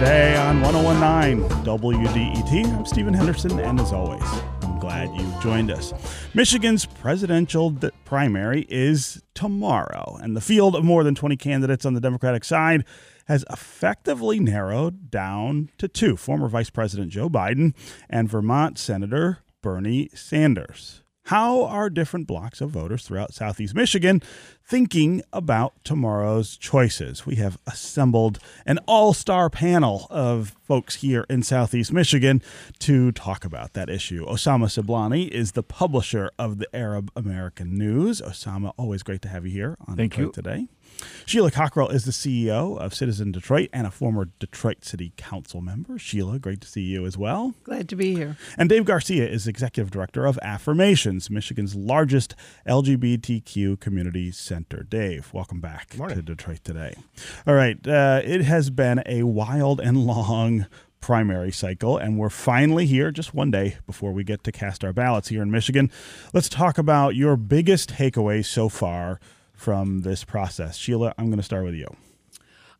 today on 1019 WDET. I'm Stephen Henderson, and as always, I'm glad you've joined us. Michigan's presidential d- primary is tomorrow, and the field of more than 20 candidates on the Democratic side has effectively narrowed down to two former Vice President Joe Biden and Vermont Senator Bernie Sanders. How are different blocks of voters throughout Southeast Michigan thinking about tomorrow's choices? We have assembled an all star panel of folks here in Southeast Michigan to talk about that issue. Osama Siblani is the publisher of the Arab American News. Osama, always great to have you here on Thank Detroit you. today. Sheila Cockrell is the CEO of Citizen Detroit and a former Detroit City Council member. Sheila, great to see you as well. Glad to be here. And Dave Garcia is executive director of Affirmations, Michigan's largest LGBTQ community center. Dave, welcome back Morning. to Detroit today. All right, uh, it has been a wild and long primary cycle, and we're finally here just one day before we get to cast our ballots here in Michigan. Let's talk about your biggest takeaways so far from this process. Sheila, I'm going to start with you.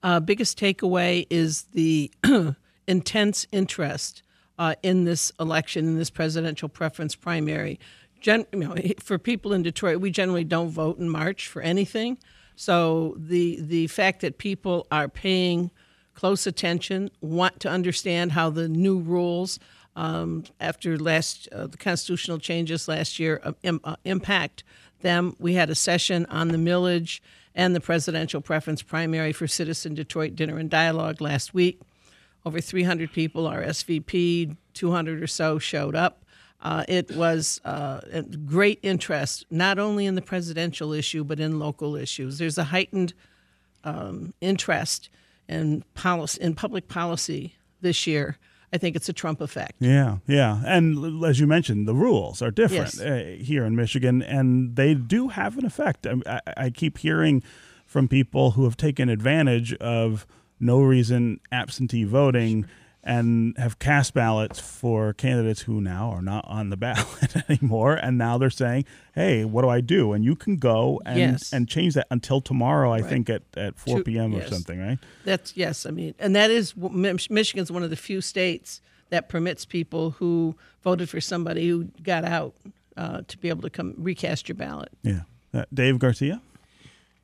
Uh, biggest takeaway is the intense interest uh, in this election, in this presidential preference primary. Gen- you know, for people in Detroit, we generally don't vote in March for anything. So the the fact that people are paying close attention, want to understand how the new rules um, after last uh, the constitutional changes last year uh, im- uh, impact them. We had a session on the millage and the presidential preference primary for Citizen Detroit Dinner and Dialogue last week. Over 300 people, RSVP, 200 or so showed up. Uh, it was uh, a great interest, not only in the presidential issue, but in local issues. There's a heightened um, interest in, policy, in public policy this year. I think it's a Trump effect. Yeah, yeah. And as you mentioned, the rules are different Yes. uh, here in Michigan, and they do have an effect. I, I, I keep hearing from people who have taken advantage of no reason absentee voting and have cast ballots for candidates who now are not on the ballot anymore. And now they're saying, hey, what do I do? And you can go and, Yes. and change that until tomorrow, I think, at, at 4 Two- p.m. or yes. something, right? That's yes, I mean, and that is Mich- Michigan's one of the few states that permits people who voted for somebody who got out uh, to be able to come recast your ballot. Yeah. Uh, Dave Garcia?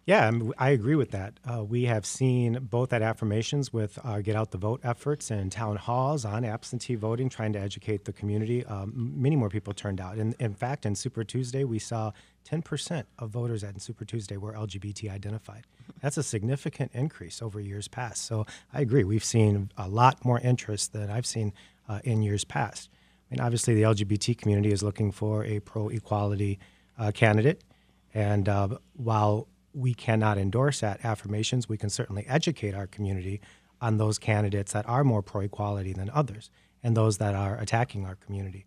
Yeah, I, agree with that. Uh, we have seen both at affirmations with our Get Out the Vote efforts and town halls on absentee voting, trying to educate the community. Um, many more people turned out. And in fact, in Super Tuesday, we saw 10% of voters at Super Tuesday were LGBT identified. That's a significant increase over years past. So I agree. We've seen a lot more interest than I've seen uh, in years past. I mean, obviously, the LGBT community is looking for a pro equality uh, candidate. And uh, while we cannot endorse that affirmations, we can certainly educate our community on those candidates that are more pro equality than others and those that are attacking our community.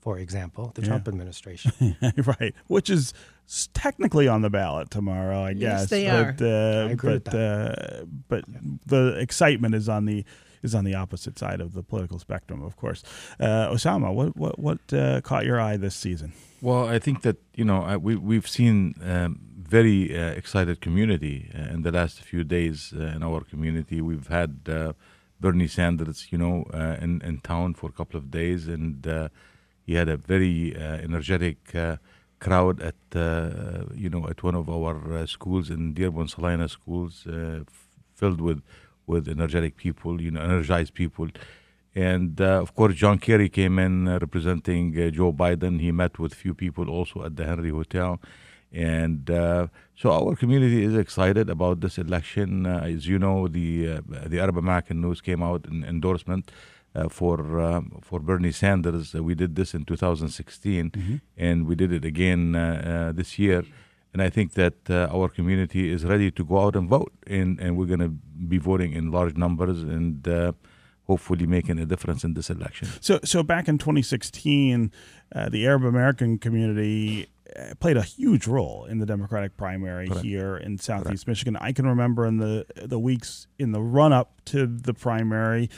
For example, the Trump administration. right, which is technically on the ballot tomorrow, I Yes, guess. they but, are. Uh, I agree with but uh, but the excitement is on the is on the opposite side of the political spectrum, of course. Uh, Osama, what what what uh, caught your eye this season? Well, I think that you know I, we we've seen um, very uh, excited community uh, in the last few days uh, in our community. We've had uh, Bernie Sanders, you know, uh, in in town for a couple of days, and he had a very energetic crowd at you know at one of our schools in Dearborn Salina schools, f- filled with with energetic people, you know, energized people. And uh, of course, John Kerry came in uh, representing uh, Joe Biden. He met with few people also at the Henry Hotel. And uh, so our community is excited about this election. Uh, as you know, the uh, the Arab American News came out an endorsement uh, for um, for Bernie Sanders. Uh, we did this in 2016, and we did it again this year. And I think that uh, our community is ready to go out and vote, and, and we're going to be voting in large numbers and uh, hopefully making a difference in this election. So so back in 2016, uh, the Arab American community played a huge role in the Democratic primary here in Southeast Michigan. I can remember in the the weeks in the run up to the primary,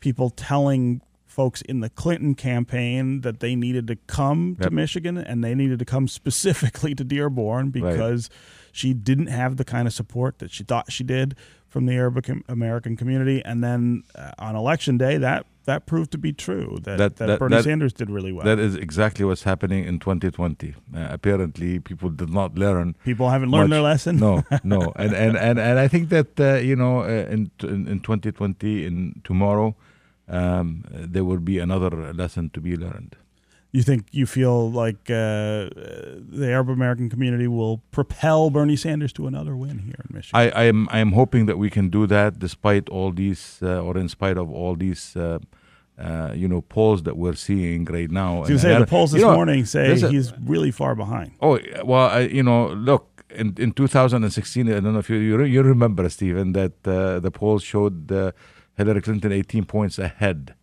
people telling folks in the Clinton campaign that they needed to come to Michigan and they needed to come specifically to Dearborn because she didn't have the kind of support that she thought she did from the Arab American community, and then uh, on election day, that that proved to be true. That that, that, that Bernie Sanders did really well. That is exactly what's happening in 2020. Uh, apparently, people did not learn. People haven't learned much. their lesson. No, no, and and and, and I think that uh, you know uh, in, in, in 2020 in tomorrow um, there will be another lesson to be learned. You think you feel like uh, the Arab American community will propel Bernie Sanders to another win here in Michigan? I, I am I am hoping that we can do that despite all these uh, or in spite of all these. Uh, uh, you know polls that we're seeing right now. You say the polls this you know, morning say a, he's really far behind. Oh well, I, you know, look in in 2016. I don't know if you you, you remember Stephen that uh, the polls showed uh, Hillary Clinton 18 points ahead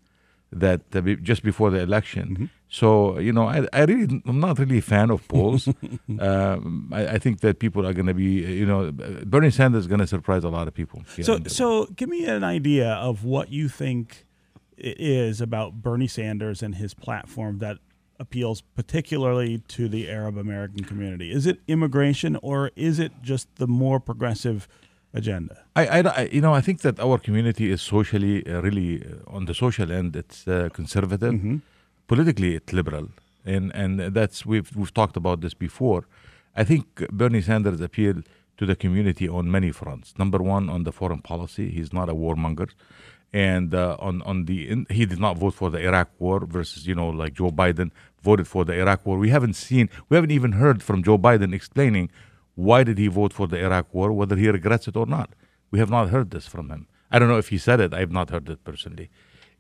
that uh, just before the election. Mm-hmm. So you know, I, I really I'm not really a fan of polls. um, I, I, think that people are going to be you know Bernie Sanders is going to surprise a lot of people. So so give me an idea of what you think it is about Bernie Sanders and his platform that appeals particularly to the Arab American community. Is it immigration or is it just the more progressive? agenda? I, I, you know, I think that our community is socially uh, really uh, on the social end. It's uh, conservative, mm-hmm. Politically it's liberal, and and that's we've we've talked about this before. I think Bernie Sanders appealed to the community on many fronts. Number one, on the foreign policy, he's not a warmonger, and uh, on on the in, he did not vote for the Iraq War versus you know like Joe Biden voted for the Iraq War. We haven't seen, we haven't even heard from Joe Biden explaining why did he vote for the Iraq war, whether he regrets it or not. We have not heard this from him. I don't know if he said it. I have not heard it personally.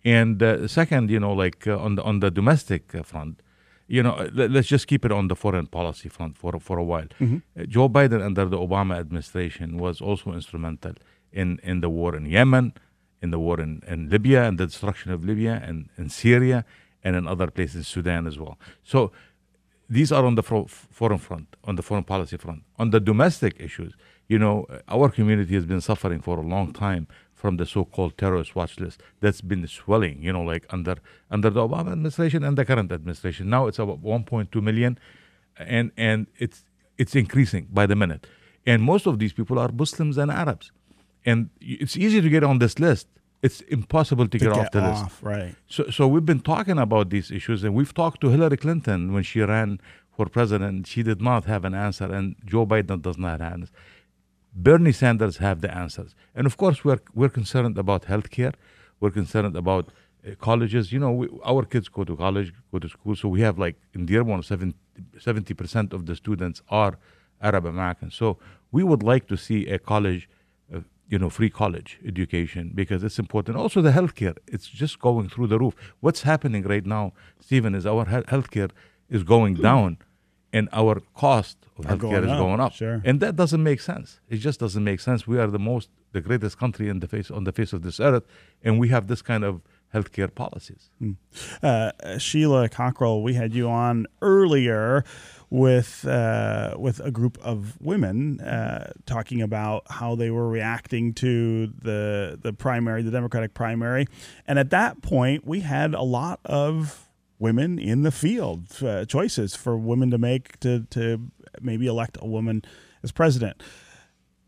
And uh, second, you know, like uh, on the on the domestic uh, front, you know, let, us just keep it on the foreign policy front for for a while. Mm-hmm. Uh, Joe Biden under the Obama administration was also instrumental in in the war in Yemen, in the war in, in Libya, and the destruction of Libya, and in Syria, and in other places, Sudan as well. So these are on the foreign front, on the foreign policy front. On the domestic issues, you know, our community has been suffering for a long time from the so-called terrorist watch list that's been swelling, you know, like under under the Obama administration and the current administration. Now it's about 1.2 million, and and it's it's increasing by the minute. And most of these people are Muslims and Arabs, and it's easy to get on this list it's impossible to, to get, get, off the off, list. Right. So, so we've been talking about these issues, and we've talked to Hillary Clinton when she ran for president. She did not have an answer, and Joe Biden does not have an answer. Bernie Sanders have the answers, and of course, we're we're concerned about healthcare. We're concerned about uh, colleges. You know, we, our kids go to college, go to school, so we have like in Dearborn, 70 percent of the students are Arab Americans. So we would like to see a college you know, free college education because it's important. Also, the healthcare, it's just going through the roof. What's happening right now, Stephen, is our healthcare is going down and our cost of healthcare going is up, going up. Sure. And that doesn't make sense. It just doesn't make sense. We are the most, the greatest country in the face on the face of this earth, and we have this kind of healthcare policies. Mm. Uh, Sheila Cockrell, we had you on earlier with uh, with a group of women uh, talking about how they were reacting to the the primary, the Democratic primary, and at that point, we had a lot of women in the field uh, choices for women to make to to maybe elect a woman as president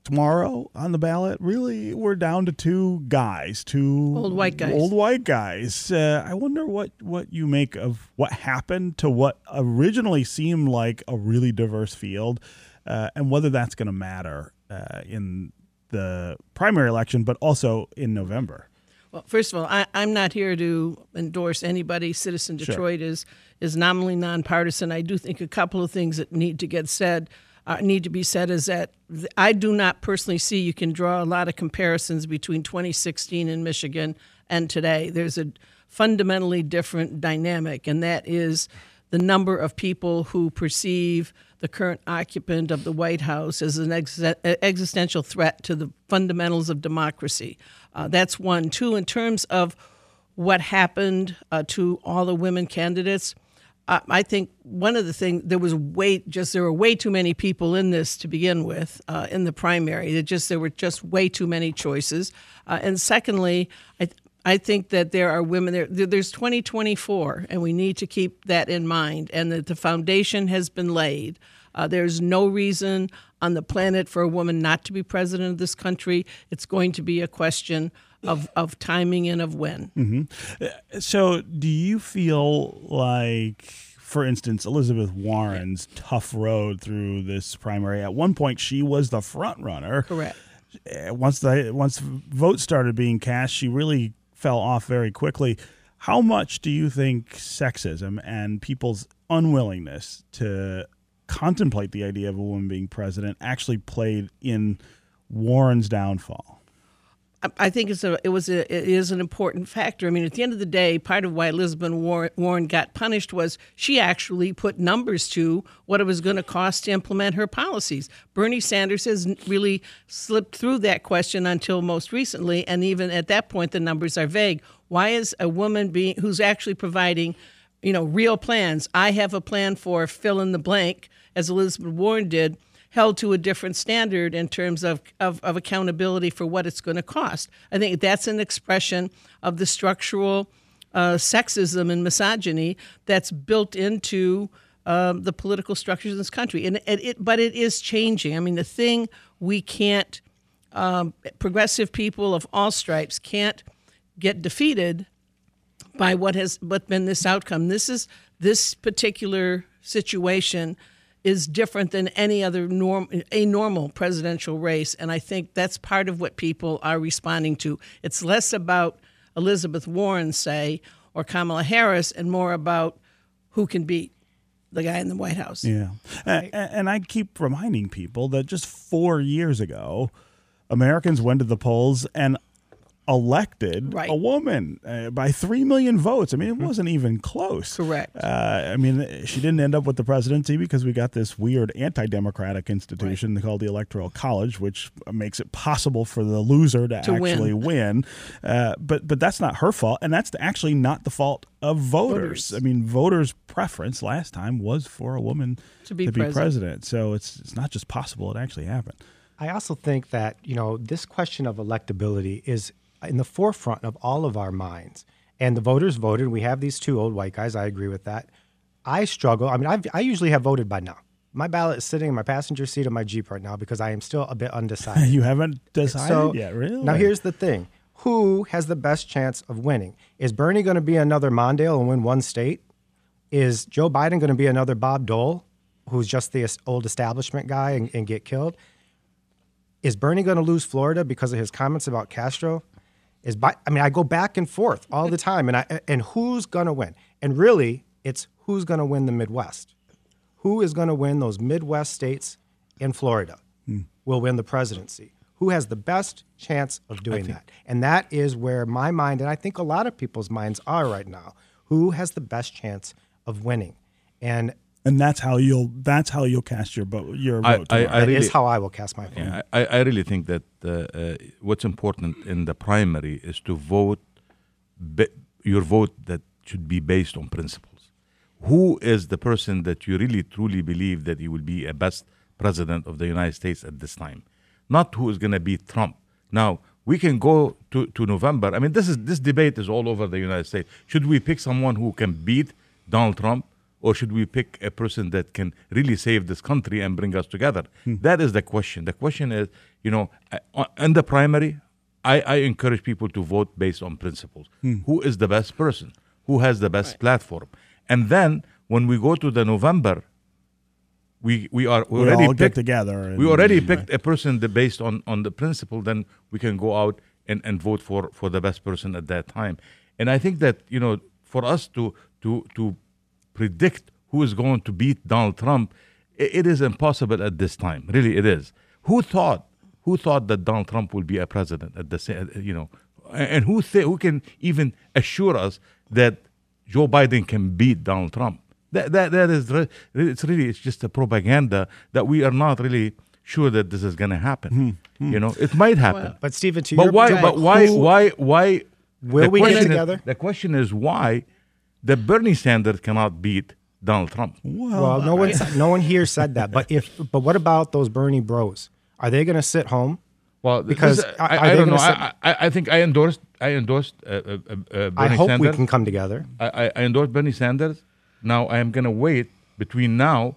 tomorrow on the ballot, really, we're down to two guys, two old white guys. Old white guys. Uh, I wonder what what you make of what happened to what originally seemed like a really diverse field, uh, and whether that's going to matter uh, in the primary election, but also in November. Well, first of all, I, am not here to endorse anybody. Citizen Detroit sure. is is nominally nonpartisan. I do think a couple of things that need to get said uh, need to be said is that I do not personally see you can draw a lot of comparisons between 2016 in Michigan and today. There's a fundamentally different dynamic, and that is the number of people who perceive the current occupant of the White House as an ex- existential threat to the fundamentals of democracy. Uh, that's one. Two, in terms of what happened uh, to all the women candidates, uh, I think one of the things there was way just there were way too many people in this to begin with uh, in the primary. It just there were just way too many choices. Uh, and secondly, I I think that there are women there. There's 2024, and we need to keep that in mind. And that the foundation has been laid. Uh, there's no reason on the planet for a woman not to be president of this country. It's going to be a question of, of timing and of when. So, do you feel like, for instance, Elizabeth Warren's tough road through this primary? At one point, she was the front runner. Correct. Uh, Once the once votes started being cast, she really fell off very quickly. How much do you think sexism and people's unwillingness to contemplate the idea of a woman being president actually played in Warren's downfall? I- think it's a, it was a, it is an important factor. I mean, at the end of the day, part of why Elizabeth Warren, got punished was she actually put numbers to what it was going to cost to implement her policies. Bernie Sanders has really slipped through that question until most recently, and even at that point, the numbers are vague. Why is a woman being who's actually providing, you know, real plans? I have a plan for fill in the blank, as Elizabeth Warren did held to a different standard in terms of, of, of accountability for what it's going to cost. I think that's an expression of the structural uh, sexism and misogyny that's built into um, the political structures in this country. And it, it, but it is changing. I mean, the thing we can't, um, progressive people of all stripes can't get defeated by what has what been this outcome. This is this particular situation is different than any other norm a normal presidential race, and I think that's part of what people are responding to. It's less about Elizabeth Warren, say, or Kamala Harris, and more about who can beat the guy in the White House. Yeah. A- a- And I keep reminding people that just four years ago, Americans went to the polls and elected Right. a woman uh, by 3 million votes. I mean, it wasn't even close. Correct. Uh, I mean, she didn't end up with the presidency because we got this weird anti democratic institution called the Electoral College, which makes it possible for the loser to, To actually win. Uh, but, but that's not her fault. And that's actually not the fault of voters. Voters. I mean, voters' preference last time was for a woman To be president. president. So it's it's not just possible; it actually happened. I also think that you know this question of electability is in the forefront of all of our minds, and the voters voted. We have these two old white guys. I agree with that. I struggle. I mean, I've, I usually have voted by now. My ballot is sitting in my passenger seat of my Jeep right now because I am still a bit undecided. You haven't decided so yet, really? now here's the thing: who has the best chance of winning? Is Bernie going to be another Mondale and win one state? Is Joe Biden going to be another Bob Dole, who's just the old establishment guy and, and get killed? Is Bernie going to lose Florida because of his comments about Castro? Is Bi- I mean, I go back and forth all the time, and I and who's going to win? And really, it's who's going to win the Midwest. Who is going to win those Midwest states in Florida? Hmm. Will win the presidency. Who has the best chance of doing that? And that is where my mind, and I think a lot of people's minds are right now. Who has the best chance of winning? And and that's how you'll that's how you'll cast your vote. Your I- vote. I- tomorrow. that is really- how I will cast my vote. Yeah, I, I really think that uh, uh, what's important in the primary is to vote be, your vote that should be based on principles. Who is the person that you really truly believe that he will be a best president of the United States at this time? Not who is going to beat Trump. Now we can go to, to November. I mean, this is this debate is all over the United States. Should we pick someone who can beat Donald Trump? Or should we pick a person that can really save this country and bring us together? That is the question. The question is, you know, uh, in the primary, I, I encourage people to vote based on principles. Who is the best person? Who has the best platform? And then when we go to the November, we we are we We already all get picked, together and- we already right. picked a person that based on on the principle. Then we can go out and, and vote for for the best person at that time. And I think that you know, for us to to to predict who is going to beat Donald Trump, i- it is impossible at this time. Really, it is. Who thought? Who thought that Donald Trump will be a president at the same? You know, and and who th- who can even assure us that Joe Biden can beat Donald Trump? That that that is re- it's really it's just a propaganda that we are not really sure that this is going to happen. Hmm, hmm. You know, it might happen. But Stephen, to but your why? point, But why? who- Why? Why? Will we get question is- together? the question is why the Bernie Sanders cannot beat Donald Trump. Well, no one, no one here said that. But if, but what about those Bernie Bros? Are they going to sit home? Well, Because this- are- I, I don't know. gonna I, I, I think I endorsed. I endorsed uh, uh, uh, Bernie I hope Sanders. we can come together. I, I- I endorsed Bernie Sanders. Now I am going to wait between now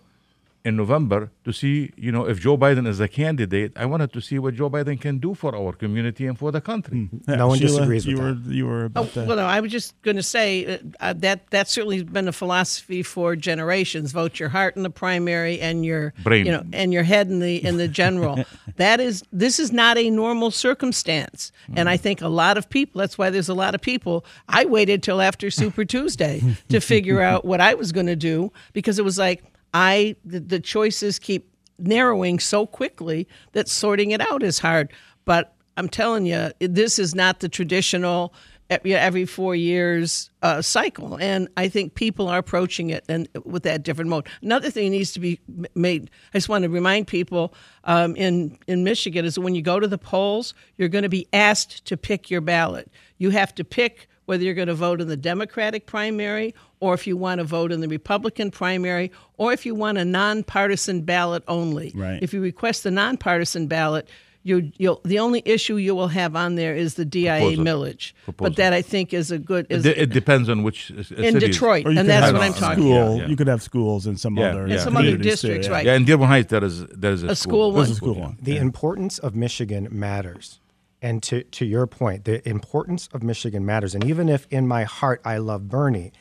in November to see, you know, if Joe Biden is a candidate. I wanted to see what Joe Biden can do for our community and for the country. Yeah, No one Sheila, disagrees with you were that. you were Oh, about to. well, no, I was just going to say uh, uh, that that's certainly been a philosophy for generations. Vote your heart in the primary and your Brain. you know, and your head in the in the general. that is this is not a normal circumstance, and I think a lot of people. That's why there's a lot of people. I waited till after Super Tuesday to figure out what I was going to do because it was like I the, the choices keep narrowing so quickly that sorting it out is hard. But I'm telling you, this is not the traditional every four years uh, cycle, and I think people are approaching it and with that different mode. Another thing needs to be made. I just want to remind people um, in in Michigan is when you go to the polls, you're going to be asked to pick your ballot. You have to pick whether you're going to vote in the Democratic primary or if you want to vote in the Republican primary or if you want a nonpartisan ballot only. Right. If you request the nonpartisan ballot, you, you'll the only issue you will have on there is the DIA Proposal. millage. Proposal. But that I think is a good is It, de- it depends on which uh, in cities. Detroit, and that's what I'm talking school. about. Yeah, yeah. You could have schools in some Yeah, other yeah. In some other communities too, districts, yeah. right. Yeah, in Dearborn Heights, that is that is a, A school There's one. a school one. The importance of Michigan matters. And to, to your point, the importance of Michigan matters. And even if in my heart I love Bernie,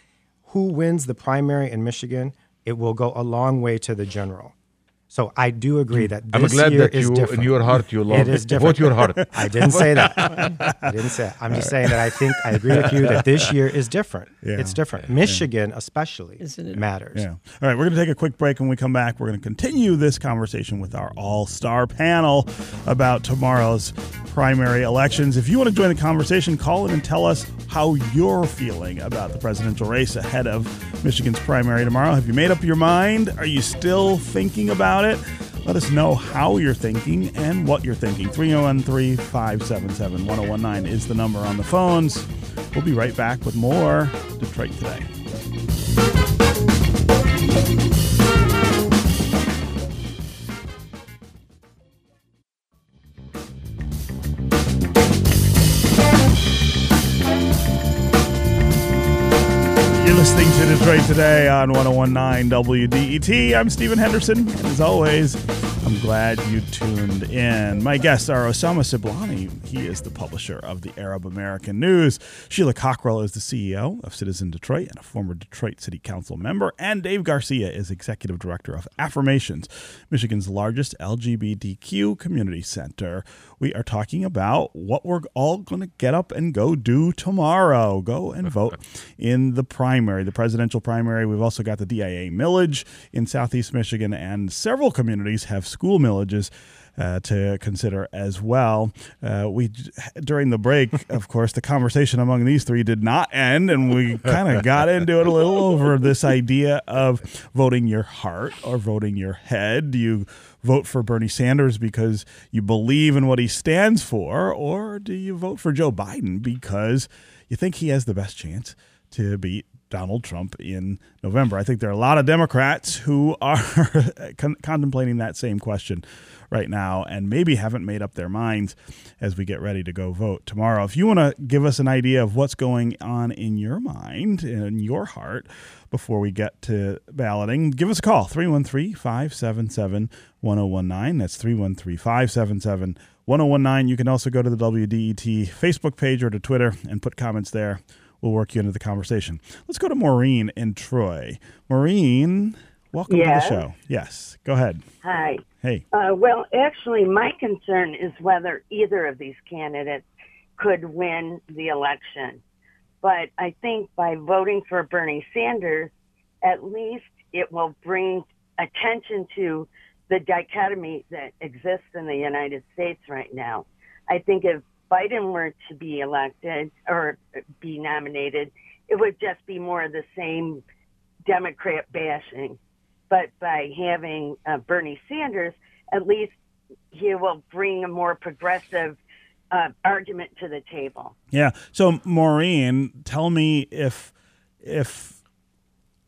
who wins the primary in Michigan, it will go a long way to the general. So I do agree mm. that this I'm glad year that is you, different. in your heart, you love It is different. Vote your heart. I didn't say that. I didn't say that. I'm just saying that I think I agree with you that this year is different. Yeah. It's different. Michigan, especially, Isn't it? matters. Yeah. All right, we're going to take a quick break. When we come back, we're going to continue this conversation with our all star panel about tomorrow's primary elections. If you want to join the conversation, call in and tell us how you're feeling about the presidential race ahead of Michigan's primary tomorrow. Have you made up your mind? Are you still thinking about it? Let us know how you're thinking and what you're thinking. 313 577 1019 is the number on the phones. We'll be right back with more Detroit Today. Today on 1019 WDET. I'm Stephen Henderson, and as always, I'm glad you tuned in. My guests are Osama Siblani. He is the publisher of the Arab American News. Sheila Cockrell is the CEO of Citizen Detroit and a former Detroit City Council member. And Dave Garcia is executive director of Affirmations, Michigan's largest LGBTQ community center. We are talking about what we're all going to get up and go do tomorrow. Go and vote in the primary, the presidential primary. We've also got the DIA millage in Southeast Michigan, and several communities have school millages. Uh, to consider as well. Uh, we during the break, of course, the conversation among these three did not end, and we kind of got into it a little over this idea of voting your heart or voting your head. Do you vote for Bernie Sanders because you believe in what he stands for, or do you vote for Joe Biden because you think he has the best chance to beat Donald Trump in November? I think there are a lot of Democrats who are con- contemplating that same question right now and maybe haven't made up their minds as we get ready to go vote tomorrow. If you want to give us an idea of what's going on in your mind, in your heart, before we get to balloting, give us a call 313 577 1019. That's 313 577 1019. You can also go to the WDET Facebook page or to Twitter and put comments there. We'll work you into the conversation. Let's go to Maureen in Troy. Maureen, welcome Yes. to the show. Yes, go ahead. Hi. Hey. Uh, well, actually, my concern is whether either of these candidates could win the election. But I think by voting for Bernie Sanders, at least it will bring attention to the dichotomy that exists in the United States right now. I think if Biden were to be elected or be nominated, it would just be more of the same Democrat bashing. But by having uh, Bernie Sanders, at least he will bring a more progressive uh, argument to the table. Yeah. So Maureen, tell me if if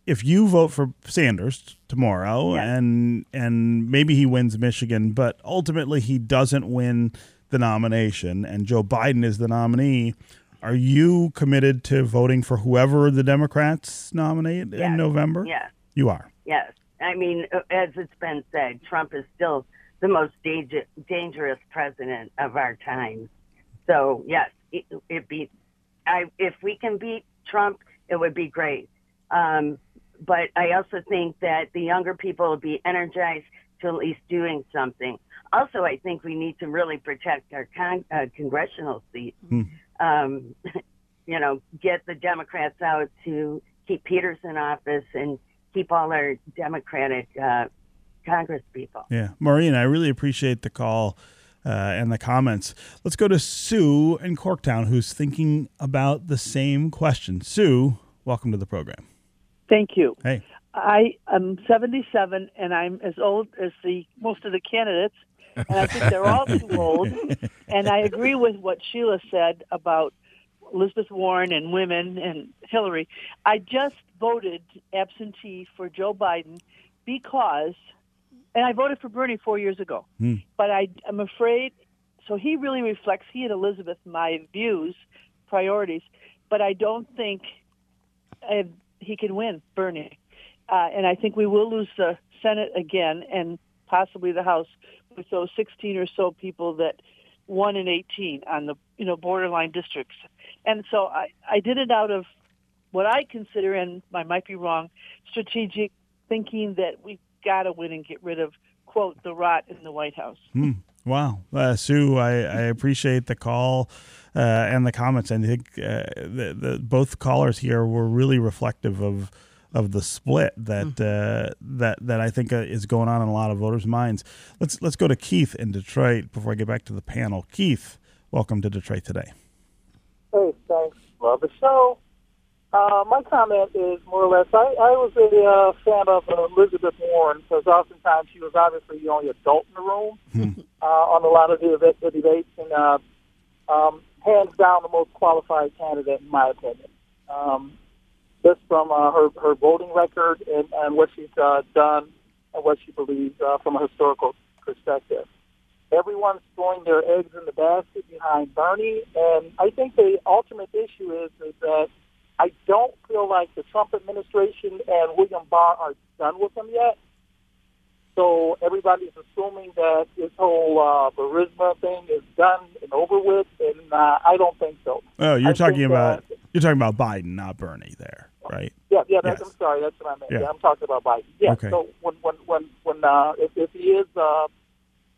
if you vote for Sanders tomorrow Yeah. and and maybe he wins Michigan, but ultimately he doesn't win the nomination and Joe Biden is the nominee, are you committed to voting for whoever the Democrats nominate in November? Yes, You are. yes. I mean, as it's been said, Trump is still the most danger, dangerous president of our time. So yes, it, it be, I if we can beat Trump, it would be great. Um, but I also think that the younger people will be energized to at least doing something. Also, I think we need to really protect our con- uh, congressional seats. Hmm. Um, you know, get the Democrats out to keep Peters in office and keep all our Democratic uh, Congress people. Yeah, Maureen, I really appreciate the call uh, and the comments. Let's go to Sue in Corktown, who's thinking about the same question. Sue, welcome to the program. Thank you. Hey. I am 77 and I'm as old as the most of the candidates, and I think they're all too old. And I agree with what Sheila said about Elizabeth Warren and women and Hillary. I just voted absentee for Joe Biden because, and I voted for Bernie four years ago, Hmm. but I, I'm afraid. So he really reflects he and Elizabeth my views, priorities, but I don't think uh, he can win Bernie, uh, and I think we will lose the Senate again and possibly the House with those 16 or so people that won in 18 on the you know borderline districts. And so I, I did it out of what I consider, and I might be wrong, strategic thinking that we've got to win and get rid of quote the rot in the White House. Hmm. Wow, uh, Sue, I, I appreciate the call uh, and the comments. And I think uh, the, the, both callers here were really reflective of of the split that uh, that that I think uh, is going on in a lot of voters' minds. Let's let's go to Keith in Detroit before I get back to the panel. Keith, welcome to Detroit today. Hey, thanks. Love the show. Uh, my comment is more or less I, I was a uh, fan of uh, Elizabeth Warren because oftentimes she was obviously the only adult in the room uh, on a lot of the, deba- the debates and uh, um, hands down the most qualified candidate in my opinion. Um, just from uh, her, her voting record and, and what she's uh, done and what she believes uh, from a historical perspective everyone's throwing their eggs in the basket behind Bernie, and I think the ultimate issue is is that I don't feel like the Trump administration and William Barr are done with him yet. So everybody's assuming that this whole uh, Burisma thing is done and over with, and uh, I don't think so. Oh, you're I talking about uh, you're talking about Biden, not Bernie. There, right? Yeah, yeah. That's, Yes. I'm sorry. That's what I meant. Yeah. Yeah, I'm talking about Biden. Yeah. Okay. So when when when when uh, if, if he is uh,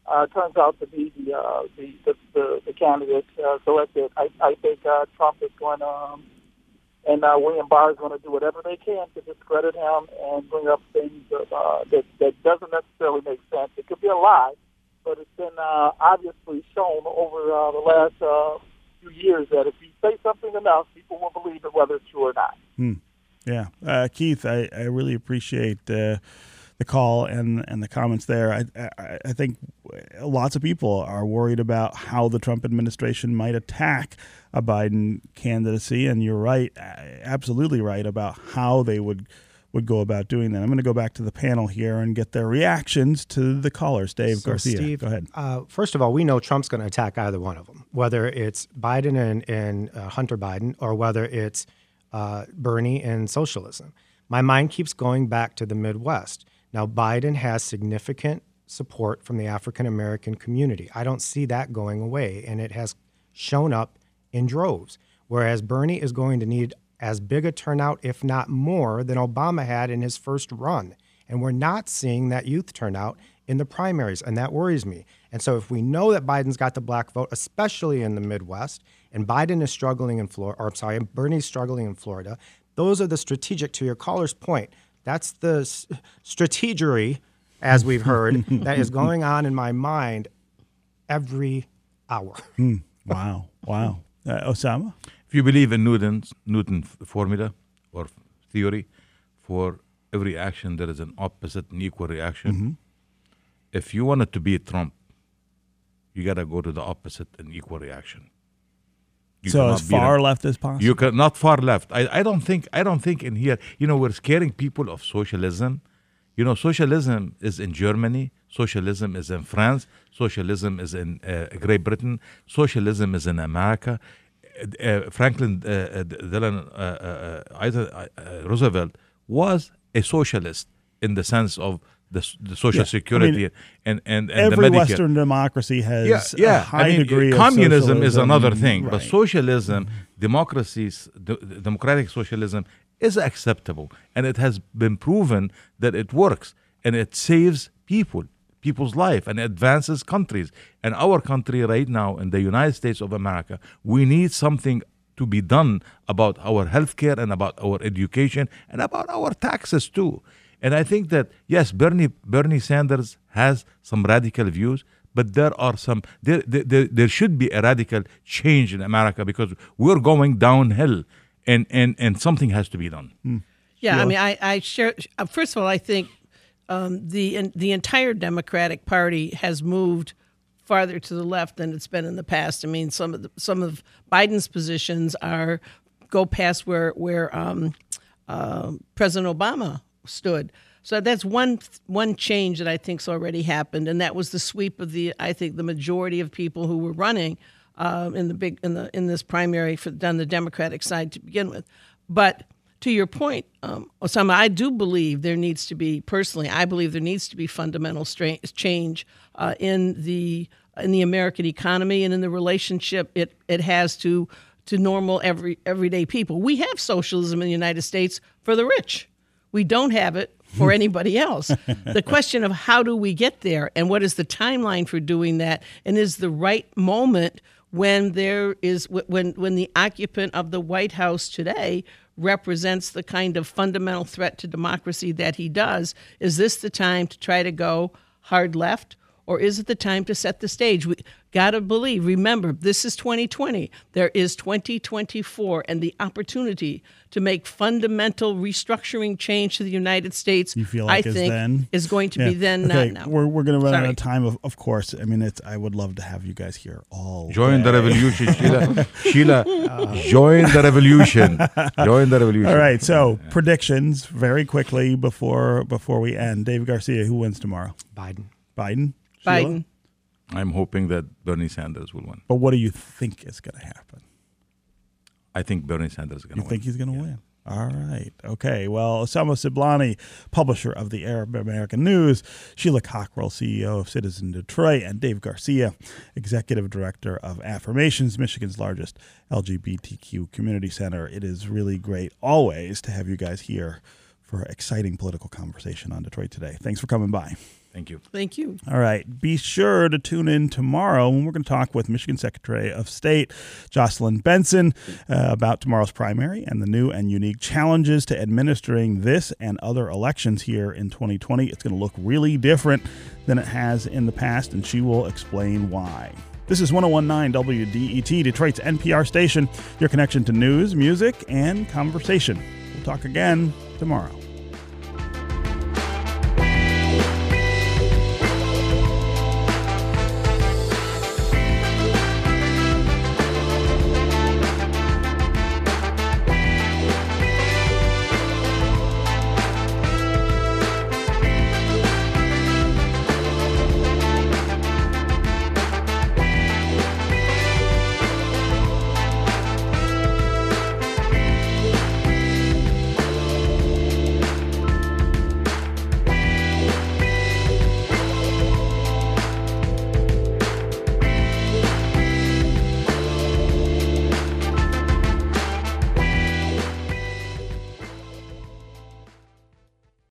uh, turns out to be the uh, the, the the the candidate uh, selected, I I think uh, Trump is going to um, and uh, William Barr is going to do whatever they can to discredit him and bring up things that, uh, that that doesn't necessarily make sense. It could be a lie, but it's been uh, obviously shown over uh, the last uh, few years that if you say something enough, people will believe it, whether it's true or not. Yeah, uh, Keith, I, I really appreciate uh, the call and and the comments there. I, I I think lots of people are worried about how the Trump administration might attack a Biden candidacy, and you're right, absolutely right about how they would would go about doing that. I'm going to go back to the panel here and get their reactions to the callers. Dave So, Garcia, Steve, go ahead. Uh, first of all, we know Trump's going to attack either one of them, whether it's Biden and, and uh, Hunter Biden or whether it's uh, Bernie and socialism. My mind keeps going back to the Midwest. Now, Biden has significant support from the African American community. I don't see that going away, and it has shown up in droves. Whereas Bernie is going to need as big a turnout, if not more, than Obama had in his first run. And we're not seeing that youth turnout in the primaries, and that worries me. And so, if we know that Biden's got the black vote, especially in the Midwest, and Biden is struggling in Florida, or I'm sorry, Bernie's struggling in Florida, those are the strategic, to your caller's point, that's the s- strategery, as we've heard, that is going on in my mind every hour. Wow, wow. Uh, Osama, If you believe in Newton's Newton formula or theory, for every action there is an opposite and equal reaction. If you wanted to beat Trump, you got to go to the opposite and equal reaction. You so as far left as possible. You can not far left. I, I don't think I don't think in here. You know, we're scaring people of socialism. You know, socialism is in Germany. Socialism is in France. Socialism is in uh, Great Britain. Socialism is in America. Uh, uh, Franklin uh, uh, Delano uh, Roosevelt was a socialist. in the sense of the, the social Yeah, I security mean, and and, and Every the Medicare. Western democracy has yeah, yeah. a high I mean, degree of communism is another thing, but Right. socialism, democracies, democratic socialism is acceptable, and it has been proven that it works and it saves people, people's life, and advances countries. And our country right now, in the United States of America, we need something to be done about our healthcare and about our education and about our taxes too. And I think that yes, Bernie Bernie Sanders has some radical views, but there are some there there, there, there should be a radical change in America because we're going downhill, and and and something has to be done. Yeah, I mean, I, I share. uh, First of all, I think um, the in, the entire Democratic Party has moved farther to the left than it's been in the past. I mean, some of the, some of Biden's positions are go past where where um, uh, President Obama stood. So that's one one change that I think's already happened, and that was the sweep of the I think the majority of people who were running um, in the big in the in this primary for on the Democratic side to begin with. But to your point, um, Osama, I do believe there needs to be personally. I believe there needs to be fundamental stra- change uh, in the in the American economy and in the relationship it it has to to normal every everyday people. We have socialism in the United States for the rich. We don't have it for anybody else. the question of how do we get there and what is the timeline for doing that and is the right moment when there is when when the occupant of the White House today represents the kind of fundamental threat to democracy that he does is this the time to try to go hard left or is it the time to set the stage? We got to believe, remember, this is 2020. There is 2024 and the opportunity to make fundamental restructuring change to the United States. You feel like I is think then is going to be then, okay, not now. We're, we're going to run out of time, of, of course. I mean, it's. I would love to have you guys here all. Join the revolution, Sheila. Sheila, join the revolution. Join the revolution. All right. So predictions very quickly before before we end. Dave Garcia, who wins tomorrow? Biden. Biden. Sheila? Biden. I'm hoping that Bernie Sanders will win. But what do you think is going to happen? I think Bernie Sanders is going to win. You think he's going to win? All right. Okay. Well, Osama Siblani, publisher of the Arab American News, Sheila Cockrell, CEO of Citizen Detroit, and Dave Garcia, executive director of Affirmations, Michigan's largest LGBTQ community center. It is really great always to have you guys here for exciting political conversation on Detroit today. Thanks for coming by. Thank you. Thank you. All right. Be sure to tune in tomorrow when we're going to talk with Michigan Secretary of State Jocelyn Benson uh, about tomorrow's primary and the new and unique challenges to administering this and other elections here in 2020. It's going to look really different than it has in the past, and she will explain why. This is 1019 WDET, Detroit's NPR station, your connection to news, music, and conversation. We'll talk again tomorrow.